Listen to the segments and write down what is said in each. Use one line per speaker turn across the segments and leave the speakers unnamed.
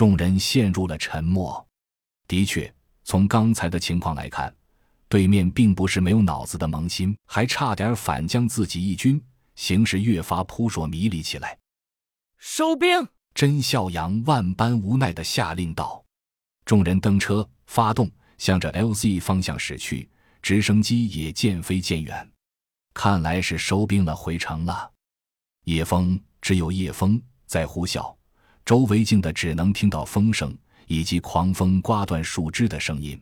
众人陷入了沉默。的确，从刚才的情况来看，对面并不是没有脑子的萌新，还差点反将自己一军，形势越发扑朔迷离起来。
收兵！
甄孝阳万般无奈的下令道。众人登车，发动，向着 LZ 方向驶去。直升机也渐飞渐远，看来是收兵了，回城了。夜风只有夜风在呼啸，周围静的只能听到风声以及狂风刮断树枝的声音。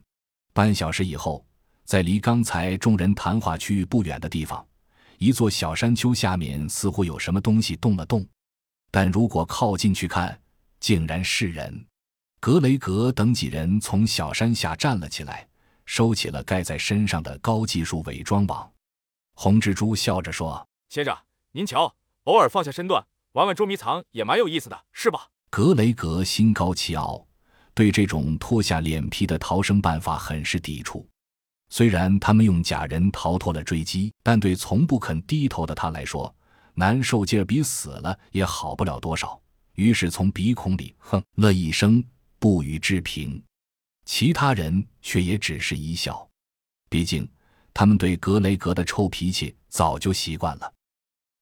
半小时以后，在离刚才众人谈话区域不远的地方，一座小山丘下面似乎有什么东西动了动，但如果靠近去看，竟然是人。格雷格等几人从小山下站了起来。收起了盖在身上的高技术伪装网，红蜘蛛笑着说：“
先生，您瞧，偶尔放下身段玩玩捉迷藏也蛮有意思的，是吧？”
格雷格心高气傲，对这种脱下脸皮的逃生办法很是抵触。虽然他们用假人逃脱了追击，但对从不肯低头的他来说，难受劲儿比死了也好不了多少。于是从鼻孔里哼了一声，不予置评。其他人却也只是一笑，毕竟他们对格雷格的臭脾气早就习惯了。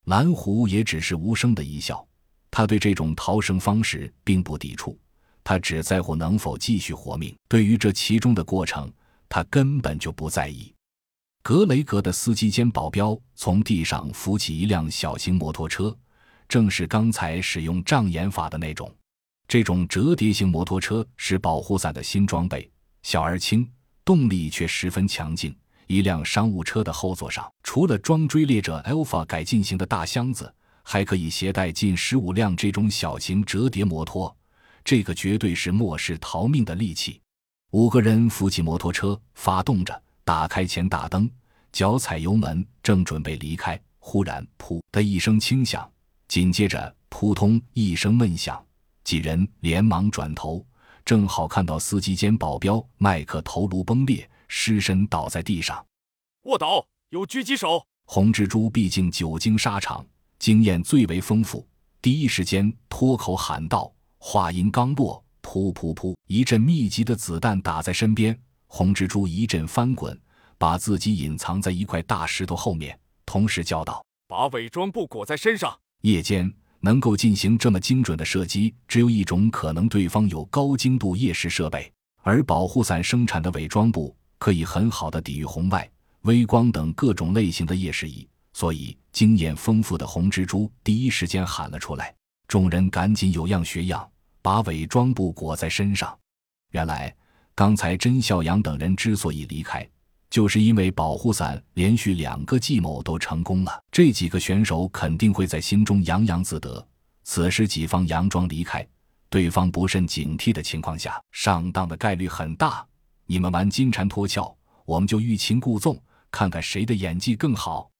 蓝狐也只是无声的一笑，他对这种逃生方式并不抵触，他只在乎能否继续活命。对于这其中的过程，他根本就不在意。格雷格的司机兼保镖从地上扶起一辆小型摩托车，正是刚才使用障眼法的那种。这种折叠型摩托车是保护伞的新装备，小而轻，动力却十分强劲。一辆商务车的后座上，除了装追猎者 Alpha 改进型的大箱子，还可以携带近十五辆这种小型折叠摩托。这个绝对是末世逃命的利器。五个人扶起摩托车，发动着，打开前大灯，脚踩油门，正准备离开，忽然“噗”的一声轻响，紧接着“扑通”一声闷响。几人连忙转头，正好看到司机兼保镖麦克头颅崩裂，尸身倒在地上。
卧倒，有狙击手。
红蜘蛛毕竟久经沙场，经验最为丰富，第一时间脱口喊道：“话音刚落，噗噗噗，一阵密集的子弹打在身边。红蜘蛛一阵翻滚，把自己隐藏在一块大石头后面，同时叫道：“
把伪装布裹在身上。”
夜间。能够进行这么精准的射击，只有一种可能：对方有高精度夜视设备。而保护伞生产的伪装布可以很好的抵御红外、微光等各种类型的夜视仪。所以，经验丰富的红蜘蛛第一时间喊了出来。众人赶紧有样学样，把伪装布裹在身上。原来，刚才甄孝阳等人之所以离开。就是因为保护伞连续两个计谋都成功了，这几个选手肯定会在心中洋洋自得。此时己方佯装离开，对方不甚警惕的情况下，上当的概率很大。你们玩金蝉脱壳，我们就欲擒故纵，看看谁的演技更好。